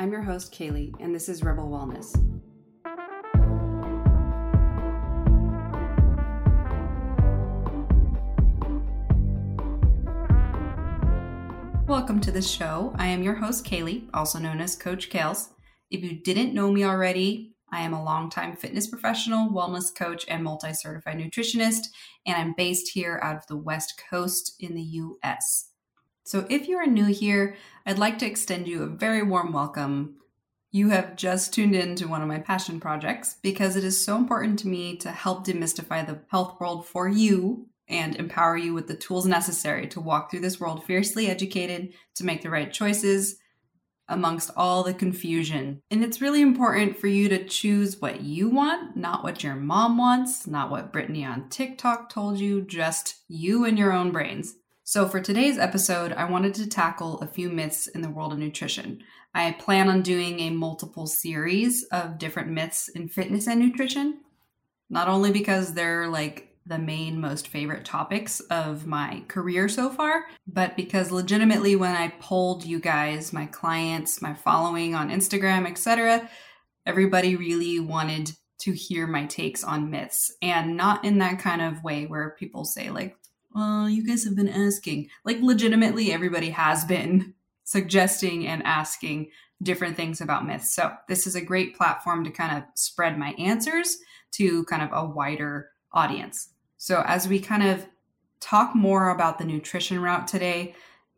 I'm your host, Kaylee, and this is Rebel Wellness. Welcome to the show. I am your host, Kaylee, also known as Coach Kales. If you didn't know me already, I am a longtime fitness professional, wellness coach, and multi certified nutritionist, and I'm based here out of the West Coast in the US. So if you are new here, I'd like to extend you a very warm welcome. You have just tuned in to one of my passion projects because it is so important to me to help demystify the health world for you and empower you with the tools necessary to walk through this world fiercely educated, to make the right choices amongst all the confusion. And it's really important for you to choose what you want, not what your mom wants, not what Brittany on TikTok told you, just you and your own brains. So, for today's episode, I wanted to tackle a few myths in the world of nutrition. I plan on doing a multiple series of different myths in fitness and nutrition, not only because they're like the main most favorite topics of my career so far, but because legitimately when I polled you guys, my clients, my following on Instagram, etc., everybody really wanted to hear my takes on myths and not in that kind of way where people say like, "Well, you guys have been asking." Like legitimately everybody has been suggesting and asking different things about myths. So, this is a great platform to kind of spread my answers to kind of a wider audience. So, as we kind of talk more about the nutrition route today,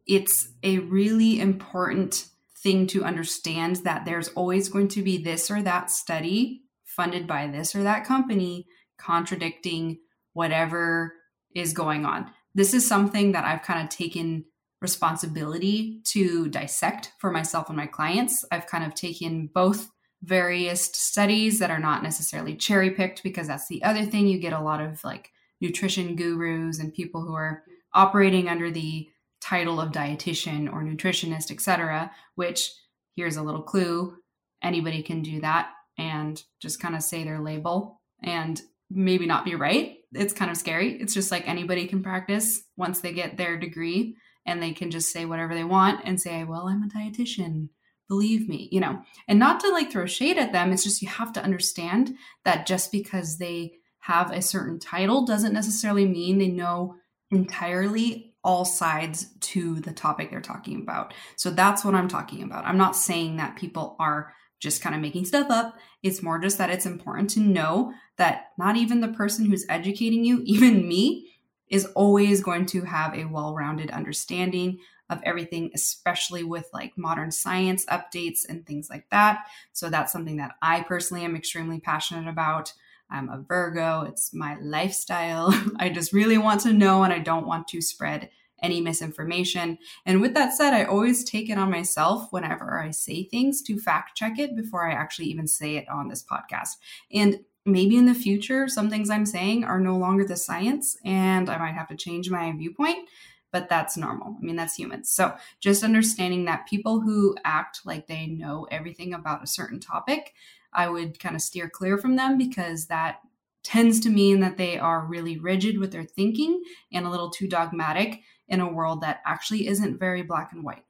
it's a really important thing to understand that there's always going to be this or that study funded by this or that company contradicting whatever is going on. This is something that I've kind of taken responsibility to dissect for myself and my clients. I've kind of taken both various studies that are not necessarily cherry picked because that's the other thing you get a lot of like nutrition gurus and people who are operating under the title of dietitian or nutritionist etc which here's a little clue anybody can do that and just kind of say their label and maybe not be right it's kind of scary it's just like anybody can practice once they get their degree and they can just say whatever they want and say well i'm a dietitian believe me, you know, and not to like throw shade at them. It's just you have to understand that just because they have a certain title doesn't necessarily mean they know entirely all sides to the topic they're talking about. So that's what I'm talking about. I'm not saying that people are just kind of making stuff up. It's more just that it's important to know that not even the person who's educating you, even me, is always going to have a well rounded understanding of everything, especially with like modern science updates and things like that. So that's something that I personally am extremely passionate about. I'm a Virgo, it's my lifestyle. I just really want to know and I don't want to spread any misinformation. And with that said, I always take it on myself whenever I say things to fact check it before I actually even say it on this podcast. And maybe in the future, some things I'm saying are no longer the science and I might have to change my viewpoint but that's normal. I mean, that's humans. So just understanding that people who act like they know everything about a certain topic, I would kind of steer clear from them because that tends to mean that they are really rigid with their thinking and a little too dogmatic in a world that actually isn't very black and white.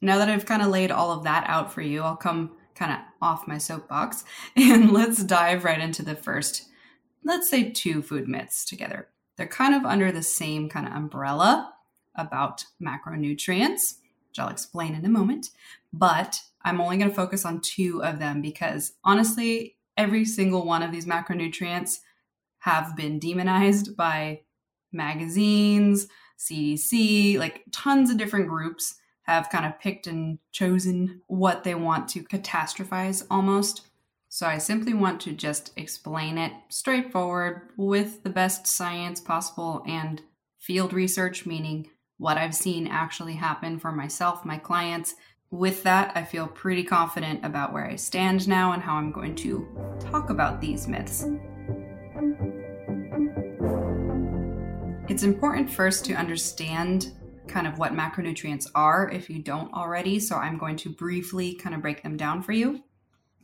Now that I've kind of laid all of that out for you, I'll come kind of off my soapbox and let's dive right into the first, let's say, two food myths together. They're kind of under the same kind of umbrella about macronutrients, which I'll explain in a moment. But I'm only going to focus on two of them because honestly, every single one of these macronutrients have been demonized by magazines, CDC, like tons of different groups have kind of picked and chosen what they want to catastrophize almost. So I simply want to just explain it straightforward with the best science possible and field research, meaning what I've seen actually happen for myself, my clients. With that, I feel pretty confident about where I stand now and how I'm going to talk about these myths. It's important first to understand kind of what macronutrients are if you don't already, so I'm going to briefly kind of break them down for you.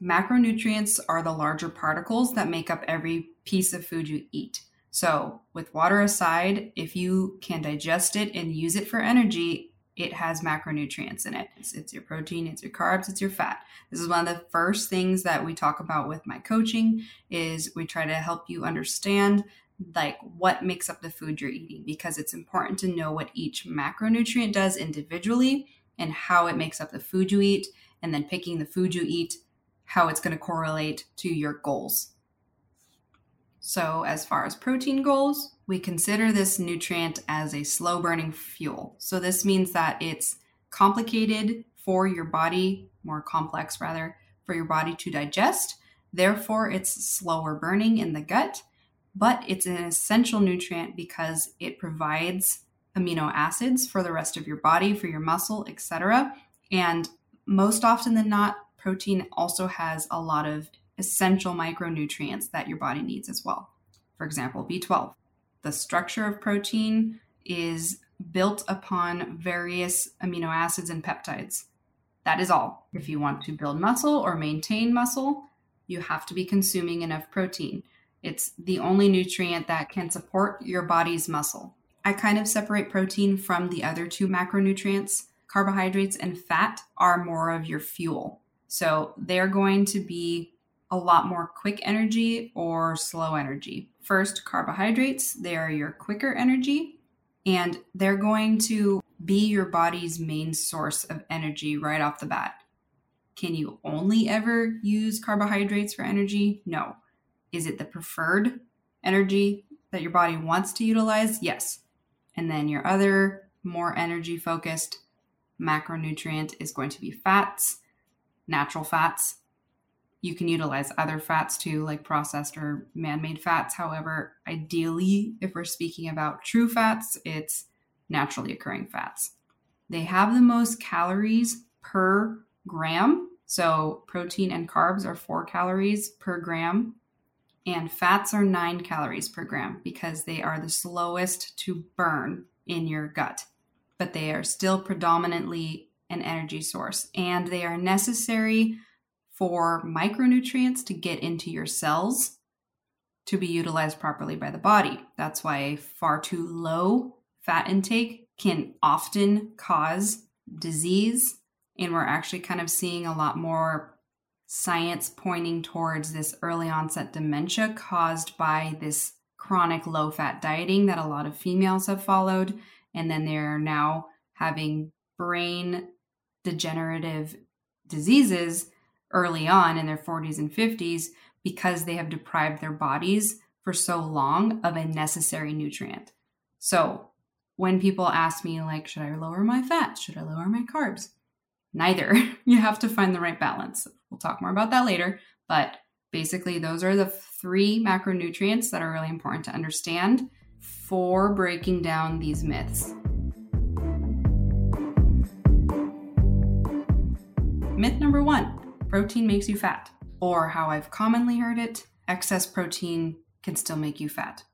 Macronutrients are the larger particles that make up every piece of food you eat. So, with water aside, if you can digest it and use it for energy, it has macronutrients in it. It's, it's, your protein, it's your carbs, it's your fat. This is one of the first things that we talk about with my coaching is we try to help you understand like what makes up the food you're eating because it's important to know what each macronutrient does individually and how it makes up the food you eat and then picking the food you eat how it's going to correlate to your goals. So, as far as protein goals, we consider this nutrient as a slow burning fuel. So, this means that it's complicated for your body, more complex rather, for your body to digest. Therefore, it's slower burning in the gut, but it's an essential nutrient because it provides amino acids for the rest of your body, for your muscle, etc. And most often than not, protein also has a lot of essential micronutrients that your body needs as well. For example, B12. The structure of protein is built upon various amino acids and peptides. That is all. If you want to build muscle or maintain muscle, you have to be consuming enough protein. It's the only nutrient that can support your body's muscle. I kind of separate protein from the other two macronutrients. Carbohydrates and fat are more of your fuel. So they're going to be a lot more quick energy or slow energy. First, carbohydrates, they are your quicker energy, and they're going to be your body's main source of energy right off the bat. Can you only ever use carbohydrates for energy? No. Is it the preferred energy that your body wants to utilize? Yes. And then your other more energy focused macronutrient is going to be fats natural fats. You can utilize other fats too, like processed or man made fats. However, ideally, if we're speaking about true fats, it's naturally occurring fats. They have the most calories per gram. So, protein and carbs are four calories per gram, and fats are nine calories per gram because they are the slowest to burn in your gut, but they are still predominantly an energy source, and they are necessary for micronutrients to get into your cells to be utilized properly by the body. That's why a far too low fat intake can often cause disease. And we're actually kind of seeing a lot more science pointing towards this early onset dementia caused by this chronic low fat dieting that a lot of females have followed. And then they're now having brain degenerative diseases early on in their 40s and 50s because they have deprived their bodies for so long of a necessary nutrient. So, when people ask me, like, should I lower my fat? Should I lower my carbs? Neither. you have to find the right balance. We'll talk more about that later. But basically, those are the three macronutrients that are really important to understand for breaking down these myths. Myth number one protein makes you fat, or how I've commonly heard it, excess protein can still make you fat.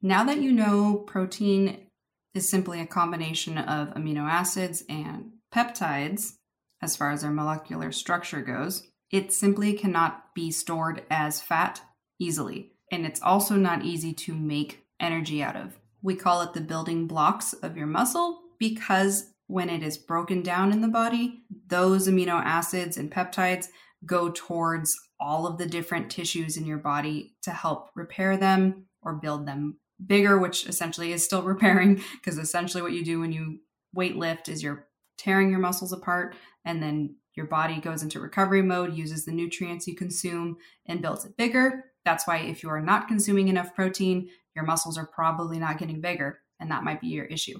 Now that you know protein is simply a combination of amino acids and peptides, as far as their molecular structure goes, it simply cannot be stored as fat easily. And it's also not easy to make energy out of. We call it the building blocks of your muscle because when it is broken down in the body, those amino acids and peptides go towards all of the different tissues in your body to help repair them or build them bigger, which essentially is still repairing because essentially what you do when you weight lift is you're tearing your muscles apart and then your body goes into recovery mode, uses the nutrients you consume and builds it bigger. That's why if you are not consuming enough protein, your muscles are probably not getting bigger, and that might be your issue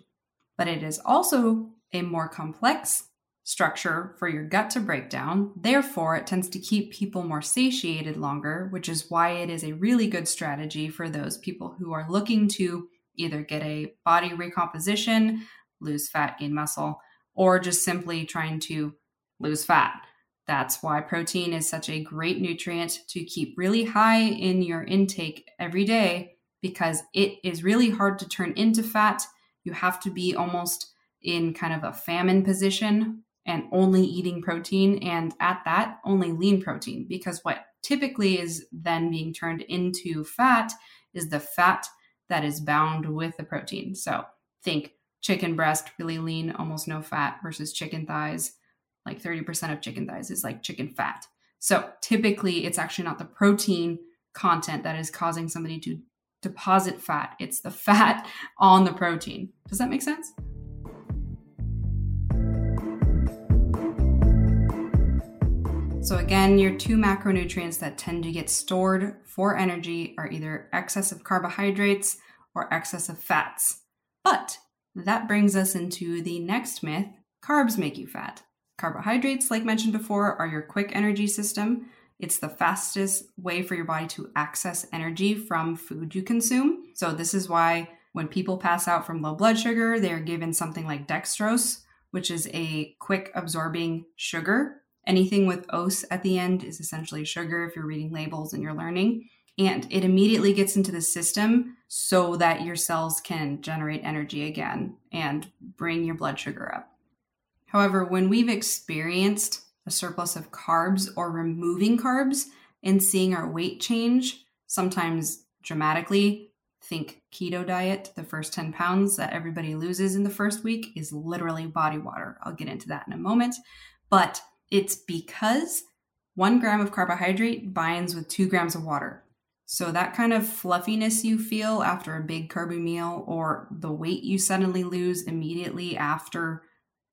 but it is also a more complex structure for your gut to break down. Therefore, it tends to keep people more satiated longer, which is why it is a really good strategy for those people who are looking to either get a body recomposition, lose fat, gain muscle, or just simply trying to lose fat. That's why protein is such a great nutrient to keep really high in your intake every day because it is really hard to turn into fat you have to be almost in kind of a famine position and only eating protein and at that only lean protein because what typically is then being turned into fat is the fat that is bound with the protein so think chicken breast, really lean, almost no fat, versus chicken thighs, like 30% of chicken thighs is like chicken fat. So typically, it's actually not the protein content that is causing somebody to deposit fat, it's the fat on the protein. Does that make sense? So, again, your two macronutrients that tend to get stored for energy are either excess of carbohydrates or excess of fats. But that brings us into the next myth carbs make you fat. Carbohydrates, like mentioned before, are your quick energy system. It's the fastest way for your body to access energy from food you consume. So, this is why when people pass out from low blood sugar, they're given something like dextrose, which is a quick absorbing sugar Anything with os at the end is essentially sugar if you're reading labels and you're learning. And it immediately gets into the system so that your cells can generate energy again and bring your blood sugar up. However, when we've experienced a surplus of carbs or removing carbs and seeing our weight change, sometimes dramatically, think keto diet, the first 10 pounds that everybody loses in the first week is literally body water. I'll get into that in a moment. But it's because one gram of carbohydrate binds with two grams of water. So that kind of fluffiness you feel after a big carby meal or the weight you suddenly lose immediately after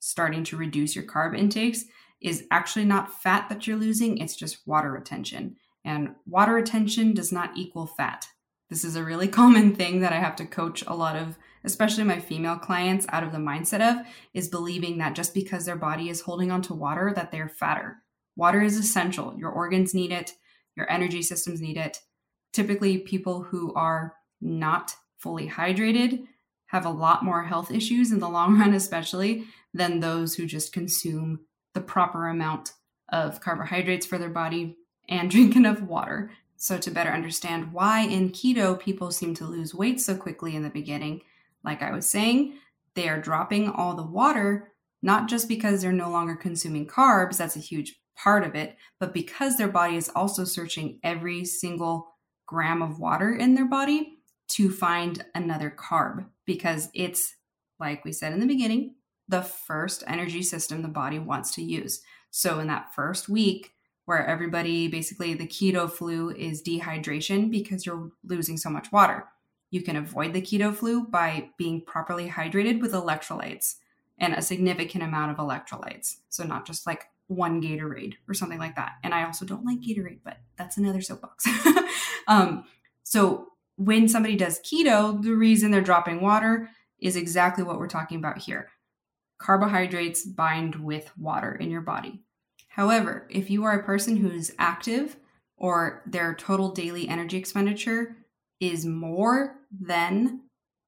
starting to reduce your carb intakes is actually not fat that you're losing, it's just water retention. And water retention does not equal fat. This is a really common thing that I have to coach a lot of especially my female clients, out of the mindset of is believing that just because their body is holding on to water, that they're fatter. Water is essential. Your organs need it, your energy systems need it. Typically, people who are not fully hydrated have a lot more health issues in the long run, especially than those who just consume the proper amount of carbohydrates for their body and drink enough water. So, to better understand why in keto people seem to lose weight so quickly in the beginning, like I was saying, they are dropping all the water, not just because they're no longer consuming carbs, that's a huge part of it, but because their body is also searching every single gram of water in their body to find another carb because it's, like we said in the beginning, the first energy system the body wants to use. So, in that first week, where everybody basically the keto flu is dehydration because you're losing so much water. You can avoid the keto flu by being properly hydrated with electrolytes and a significant amount of electrolytes. So, not just like one Gatorade or something like that. And I also don't like Gatorade, but that's another soapbox. um, so, when somebody does keto, the reason they're dropping water is exactly what we're talking about here. Carbohydrates bind with water in your body. However, if you are a person who's active or their total daily energy expenditure is more than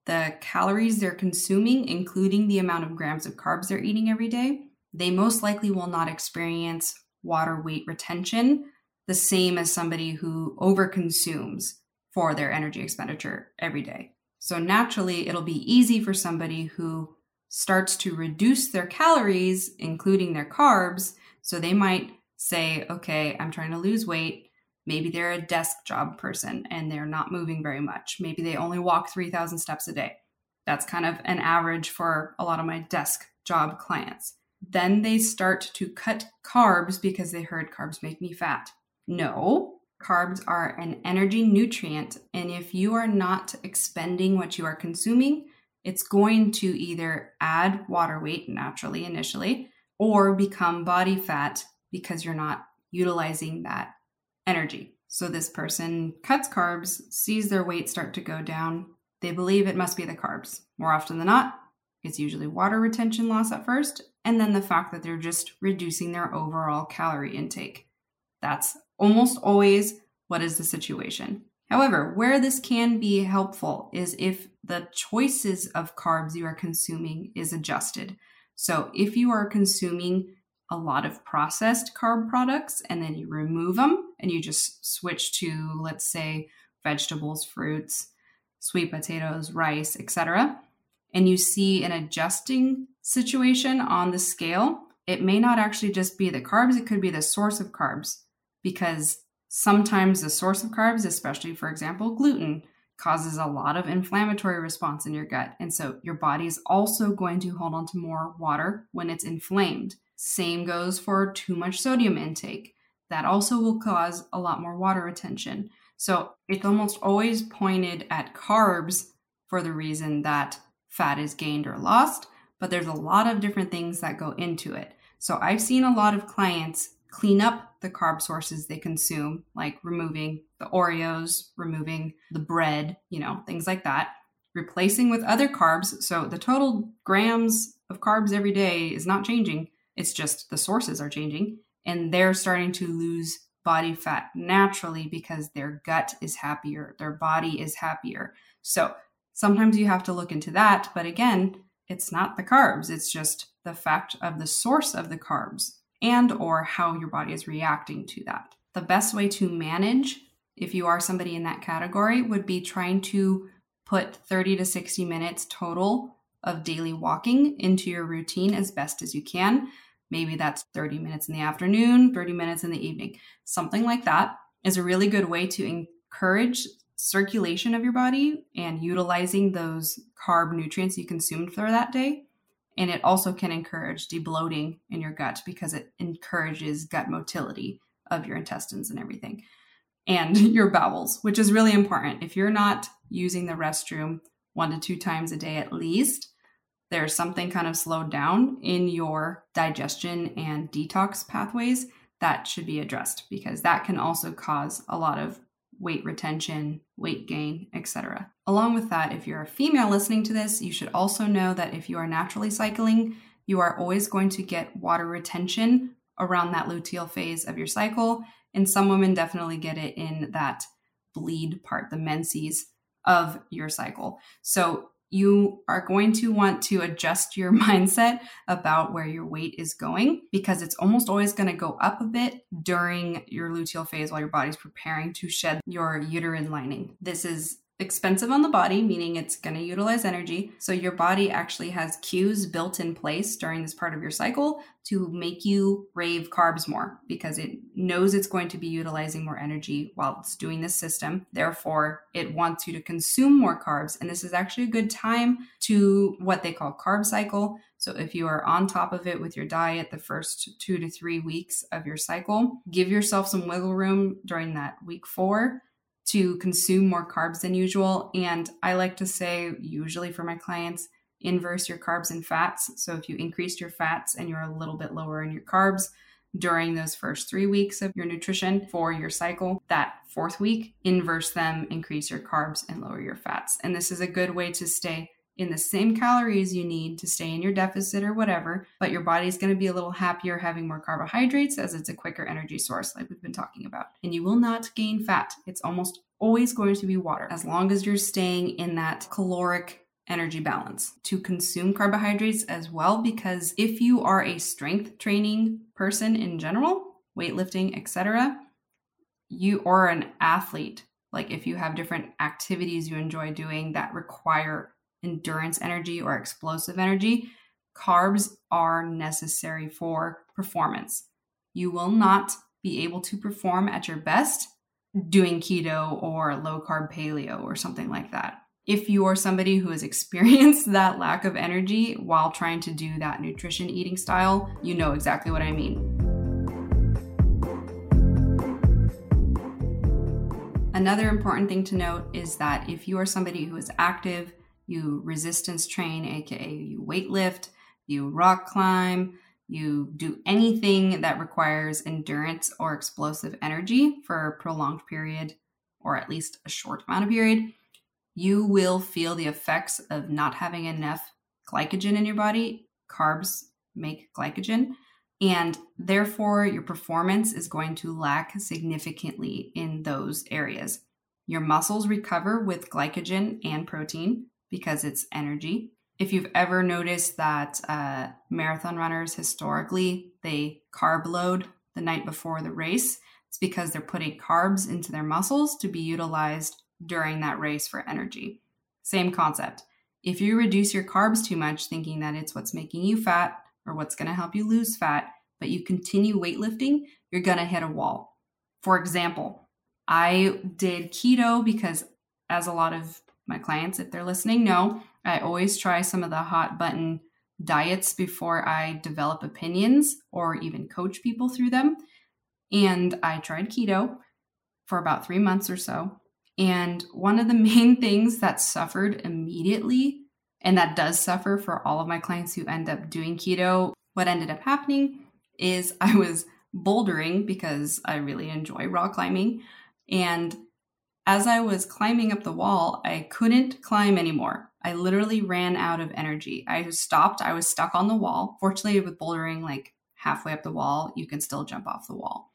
the calories they're consuming, including the amount of grams of carbs they're eating every day, they most likely will not experience water weight retention the same as somebody who overconsumes for their energy expenditure every day. So naturally, it'll be easy for somebody who starts to reduce their calories, including their carbs. So they might say, okay, I'm trying to lose weight. Maybe they're a desk job person and they're not moving very much. Maybe they only walk 3,000 steps a day. That's kind of an average for a lot of my desk job clients. Then they start to cut carbs because they heard carbs make me fat. No, carbs are an energy nutrient. And if you are not expending what you are consuming, it's going to either add water weight naturally initially or become body fat because you're not utilizing that energy. So this person cuts carbs, sees their weight start to go down. They believe it must be the carbs. More often than not, it's usually water retention loss at first, and then the fact that they're just reducing their overall calorie intake. That's almost always what is the situation. However, where this can be helpful is if the choices of carbs you are consuming is adjusted. So if you are consuming a lot of processed carb products and then you remove them and you just switch to let's say vegetables fruits sweet potatoes rice etc and you see an adjusting situation on the scale it may not actually just be the carbs it could be the source of carbs because sometimes the source of carbs especially for example gluten causes a lot of inflammatory response in your gut. And so your body is also going to hold on to more water when it's inflamed. Same goes for too much sodium intake. That also will cause a lot more water retention. So it's almost always pointed at carbs for the reason that fat is gained or lost, but there's a lot of different things that go into it. So I've seen a lot of clients clean up the carb sources they consume, like removing the Oreos, removing the bread, you know, things like that, replacing with other carbs. So the total grams of carbs every day is not changing. It's just the sources are changing and they're starting to lose body fat naturally because their gut is happier, their body is happier. So sometimes you have to look into that. But again, it's not the carbs, it's just the fact of the source of the carbs and or how your body is reacting to that. The best way to manage if you are somebody in that category would be trying to put 30 to 60 minutes total of daily walking into your routine as best as you can. Maybe that's 30 minutes in the afternoon, 30 minutes in the evening. Something like that is a really good way to encourage circulation of your body and utilizing those carb nutrients you consumed for that day and it also can encourage debloating in your gut because it encourages gut motility of your intestines and everything and your bowels, which is really important. If you're not using the restroom one to two times a day at least, there's something kind of slowed down in your digestion and detox pathways that should be addressed because that can also cause a lot of weight retention, weight gain, etc. Along with that, if you're a female listening to this, you should also know that if you are naturally cycling, you are always going to get water retention around that luteal phase of your cycle. And some women definitely get it in that bleed part, the menses of your cycle. So you are going to want to adjust your mindset about where your weight is going because it's almost always going to go up a bit during your luteal phase while your body's preparing to shed your uterine lining. This is expensive on the body, meaning it's going to utilize energy. So your body actually has cues built in place during this part of your cycle to make you crave carbs more because it knows it's going to be utilizing more energy while it's doing this system. Therefore, it wants you to consume more carbs. And this is actually a good time to what they call carb cycle. So if you are on top of it with your diet the first two to three weeks of your cycle, give yourself some wiggle room during that week four to consume more carbs than usual. And I like to say, usually for my clients, inverse your carbs and fats. So if you increased your fats and you're a little bit lower in your carbs during those first three weeks of your nutrition for your cycle, that fourth week, inverse them, increase your carbs and lower your fats. And this is a good way to stay in the same calories you need to stay in your deficit or whatever, but your body's going to be a little happier having more carbohydrates as it's a quicker energy source, like we've been talking about. And you will not gain fat. It's almost always going to be water as long as you're staying in that caloric energy balance to consume carbohydrates as well because if you are a strength training person in general weightlifting etc you or an athlete like if you have different activities you enjoy doing that require endurance energy or explosive energy, carbs are necessary for performance. You will not be able to perform at your best doing keto or low carb paleo or something like that. If you are somebody who has experienced that lack of energy while trying to do that nutrition eating style, you know exactly what I mean. Another important thing to note is that if you are somebody who is active, you resistance train, aka you weightlift, you rock climb, you do anything that requires endurance or explosive energy for a prolonged period or at least a short amount of period, you will feel the effects of not having enough glycogen in your body. Carbs make glycogen, and therefore your performance is going to lack significantly in those areas. Your muscles recover with glycogen and protein, because it's energy. If you've ever noticed that uh, marathon runners historically they carb load the night before the race, it's because they're putting carbs into their muscles to be utilized during that race for energy. Same concept. If you reduce your carbs too much, thinking that it's what's making you fat or what's going to help you lose fat, but you continue weightlifting, you're going to hit a wall. For example, I did keto because as a lot of my clients, if they're listening, know, I always try some of the hot button diets before I develop opinions or even coach people through them. And I tried keto for about three months or so. And one of the main things that suffered immediately, and that does suffer for all of my clients who end up doing keto, what ended up happening is I was bouldering because I really enjoy rock climbing. And as I was climbing up the wall, I couldn't climb anymore. I literally ran out of energy. I stopped. I was stuck on the wall. Fortunately, with bouldering, like halfway up the wall, you can still jump off the wall.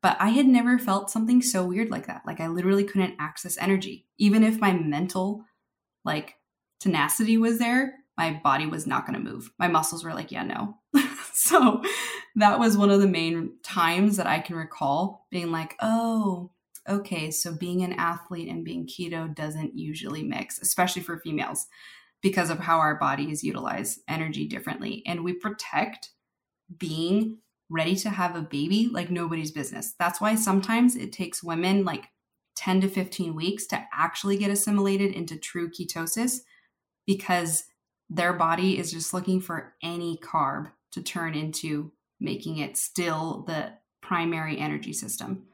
But I had never felt something so weird like that. Like I literally couldn't access energy. Even if my mental, like, tenacity was there, my body was not going to move. My muscles were like, yeah, no. so that was one of the main times that I can recall being like, oh, okay, so being an athlete and being keto doesn't usually mix, especially for females, because of how our bodies utilize energy differently. And we protect being ready to have a baby like nobody's business. That's why sometimes it takes women like 10 to 15 weeks to actually get assimilated into true ketosis because their body is just looking for any carb to turn into making it still the primary energy system.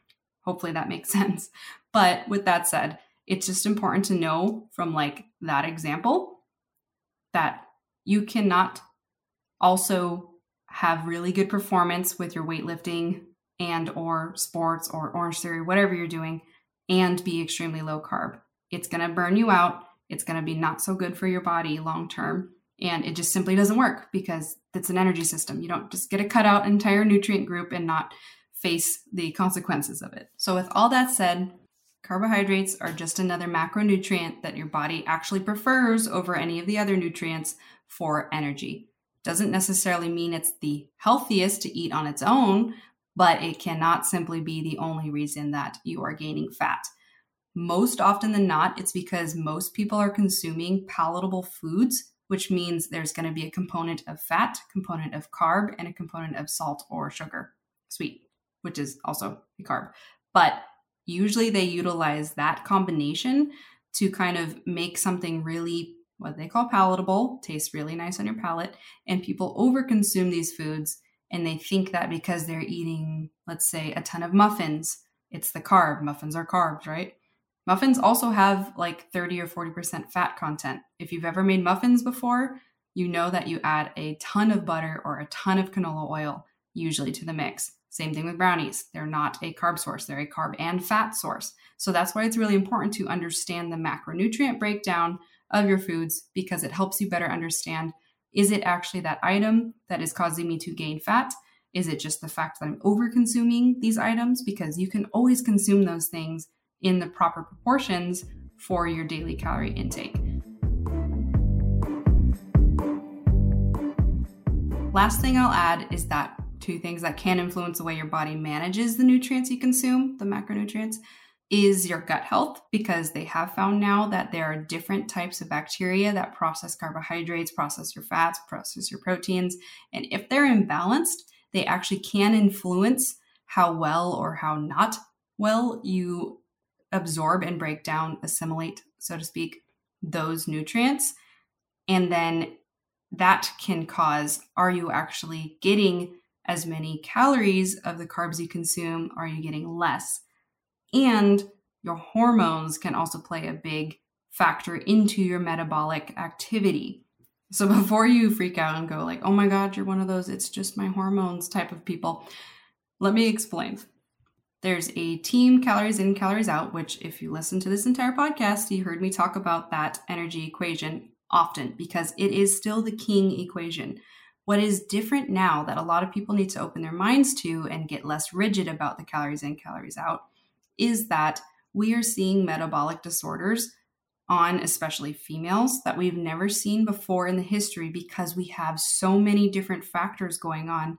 Hopefully that makes sense. But with that said, it's just important to know from like that example that you cannot also have really good performance with your weightlifting and or sports or Orangetheory whatever you're doing and be extremely low carb. It's going to burn you out. It's going to be not so good for your body long term. And it just simply doesn't work because it's an energy system. You don't just get to cut out an entire nutrient group and not face the consequences of it. So, with all that said, carbohydrates are just another macronutrient that your body actually prefers over any of the other nutrients for energy. Doesn't necessarily mean it's the healthiest to eat on its own, but it cannot simply be the only reason that you are gaining fat. Most often than not, it's because most people are consuming palatable foods, which means there's going to be a component of fat, component of carb, and a component of salt or sugar, sweet which is also a carb. But usually they utilize that combination to kind of make something really what they call palatable, tastes really nice on your palate, and people overconsume these foods and they think that because they're eating, let's say, a ton of muffins, it's the carb. Muffins are carbs, right? Muffins also have like 30 or 40% fat content. If you've ever made muffins before, you know that you add a ton of butter or a ton of canola oil usually to the mix. Same thing with brownies. They're not a carb source, they're a carb and fat source. So that's why it's really important to understand the macronutrient breakdown of your foods because it helps you better understand is it actually that item that is causing me to gain fat? Is it just the fact that I'm over consuming these items? Because you can always consume those things in the proper proportions for your daily calorie intake. Last thing I'll add is that two things that can influence the way your body manages the nutrients you consume, the macronutrients, is your gut health, because they have found now that there are different types of bacteria that process carbohydrates, process your fats, process your proteins. And if they're imbalanced, they actually can influence how well or how not well you absorb and break down, assimilate, so to speak, those nutrients. And then that can cause are you actually getting as many calories of the carbs you consume? Are you getting less? And your hormones can also play a big factor into your metabolic activity. So before you freak out and go like, "Oh my god, you're one of those it's just my hormones" type of people, let me explain. There's a team calories in, calories out, which if you listen to this entire podcast, you heard me talk about that energy equation often because it is still the king equation. What is different now that a lot of people need to open their minds to and get less rigid about the calories in, calories out is that we are seeing metabolic disorders on especially females that we've never seen before in the history because we have so many different factors going on,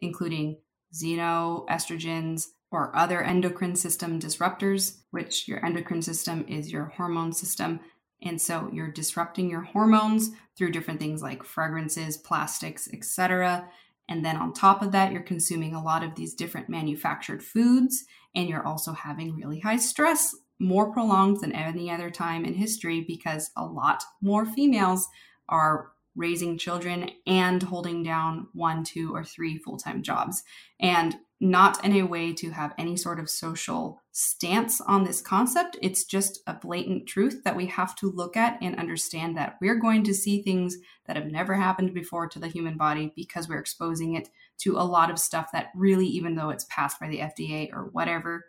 including xenoestrogens or other endocrine system disruptors, which your endocrine system is your hormone system and so you're disrupting your hormones through different things like fragrances, plastics, etc. And then on top of that, you're consuming a lot of these different manufactured foods and you're also having really high stress more prolonged than any other time in history because a lot more females are raising children and holding down one, two, or three full time jobs. And not in a way to have any sort of social stance on this concept. It's just a blatant truth that we have to look at and understand that we're going to see things that have never happened before to the human body because we're exposing it to a lot of stuff that really, even though it's passed by the FDA or whatever,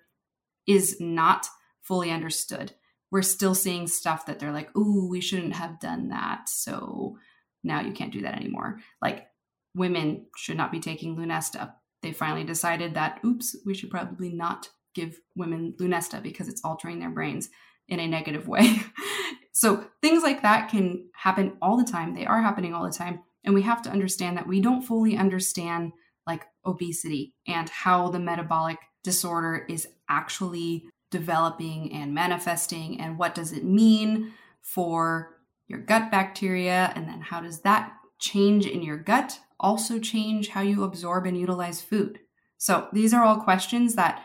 is not fully understood. We're still seeing stuff that they're like, ooh, we shouldn't have done that. So now you can't do that anymore. Like women should not be taking Lunesta. They finally decided that, oops, we should probably not give women Lunesta because it's altering their brains in a negative way. so things like that can happen all the time. They are happening all the time. And we have to understand that we don't fully understand like obesity and how the metabolic disorder is actually developing and manifesting and what does it mean for your gut bacteria and then how does that change in your gut also change how you absorb and utilize food so these are all questions that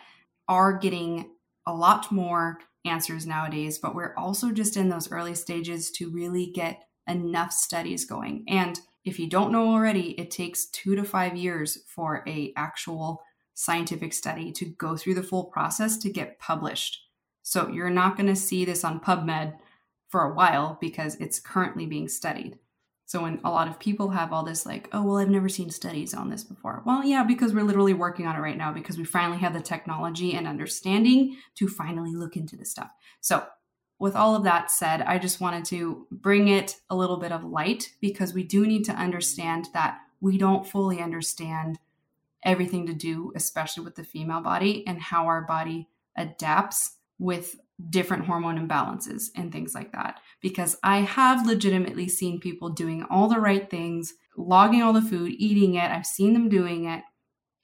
are getting a lot more answers nowadays but we're also just in those early stages to really get enough studies going and if you don't know already it takes 2 to 5 years for a actual scientific study to go through the full process to get published. So you're not going to see this on PubMed for a while because it's currently being studied. So when a lot of people have all this like, oh, well, I've never seen studies on this before. Well, yeah, because we're literally working on it right now because we finally have the technology and understanding to finally look into this stuff. So with all of that said, I just wanted to bring it a little bit of light because we do need to understand that we don't fully understand everything to do, especially with the female body and how our body adapts with different hormone imbalances and things like that. Because I have legitimately seen people doing all the right things, logging all the food, eating it. I've seen them doing it.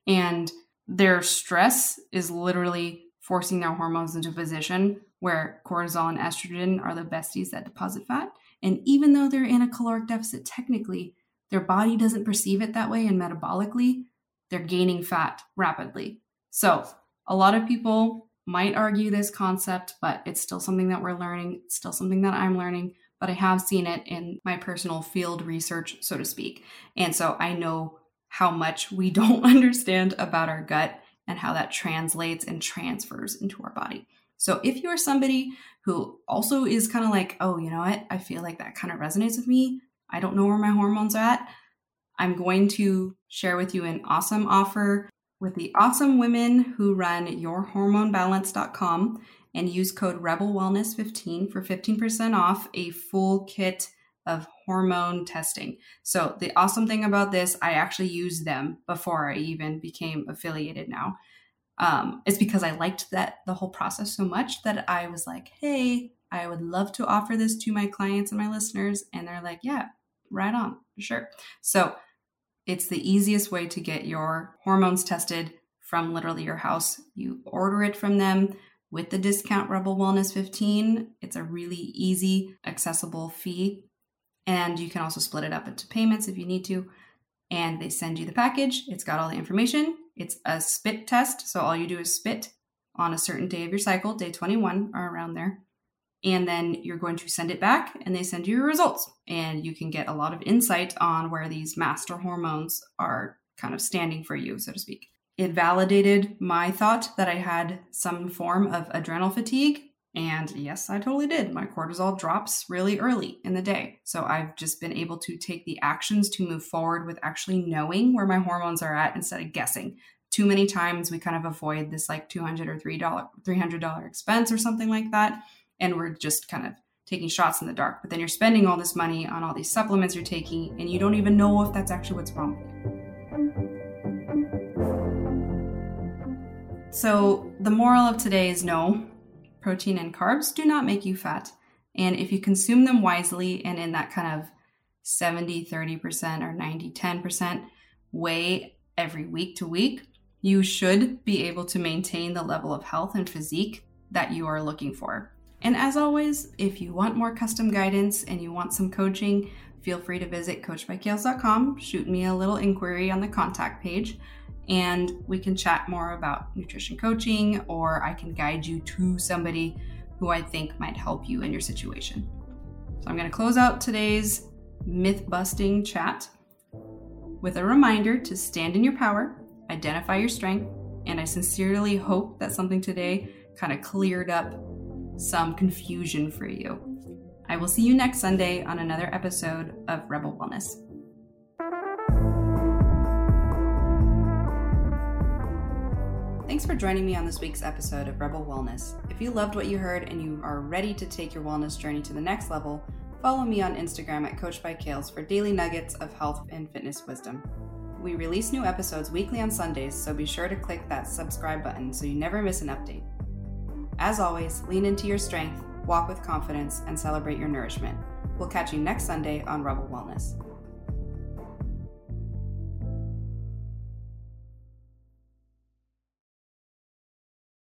And their stress is literally forcing their hormones into a position where cortisol and estrogen are the besties that deposit fat. And even though they're in a caloric deficit, technically, their body doesn't perceive it that way and metabolically they're gaining fat rapidly. So, a lot of people might argue this concept, but it's still something that we're learning. It's still something that I'm learning, but I have seen it in my personal field research, so to speak. And so I know how much we don't understand about our gut and how that translates and transfers into our body. So if you're somebody who also is kind of like, oh, you know what, I feel like that kind of resonates with me. I don't know where my hormones are at. I'm going to share with you an awesome offer with the awesome women who run yourhormonebalance.com and use code rebelwellness15 for 15% off a full kit of hormone testing. So the awesome thing about this, I actually used them before I even became affiliated now. Um, it's because I liked that the whole process so much that I was like, hey, I would love to offer this to my clients and my listeners. And they're like, yeah, right on, for sure. So it's the easiest way to get your hormones tested from literally your house. You order it from them with the discount Rebel Wellness 15. It's a really easy, accessible fee. And you can also split it up into payments if you need to. And they send you the package. It's got all the information. It's a spit test. So all you do is spit on a certain day of your cycle, day 21 or around there and then you're going to send it back and they send you your results. And you can get a lot of insight on where these master hormones are kind of standing for you so to speak. It validated my thought that i had some form of adrenal fatigue and yes i totally did. My cortisol drops really early in the day. So i've just been able to take the actions to move forward with actually knowing where my hormones are at instead of guessing. Too many times we kind of avoid this like 200 or $3 $300 expense or something like that and we're just kind of taking shots in the dark. But then you're spending all this money on all these supplements you're taking, and you don't even know if that's actually what's wrong with you. So, the moral of today is no, protein and carbs do not make you fat. And if you consume them wisely and in that kind of 70 30% or 90 10% way every week to week, you should be able to maintain the level of health and physique that you are looking for. And as always, if you want more custom guidance and you want some coaching, feel free to visit coachbykales.com, shoot me a little inquiry on the contact page, and we can chat more about nutrition coaching, or I can guide you to somebody who I think might help you in your situation. So I'm going to close out today's myth busting chat with a reminder to stand in your power, identify your strength, and I sincerely hope that something today kind of cleared up some confusion for you. I will see you next Sunday on another episode of Rebel Wellness. Thanks for joining me on this week's episode of Rebel Wellness. If you loved what you heard and you are ready to take your wellness journey to the next level, follow me on Instagram at Coach by Kales for daily nuggets of health and fitness wisdom. We release new episodes weekly on Sundays, so be sure to click that subscribe button so you never miss an update. As always, lean into your strength, walk with confidence, and celebrate your nourishment. We'll catch you next Sunday on Rebel Wellness.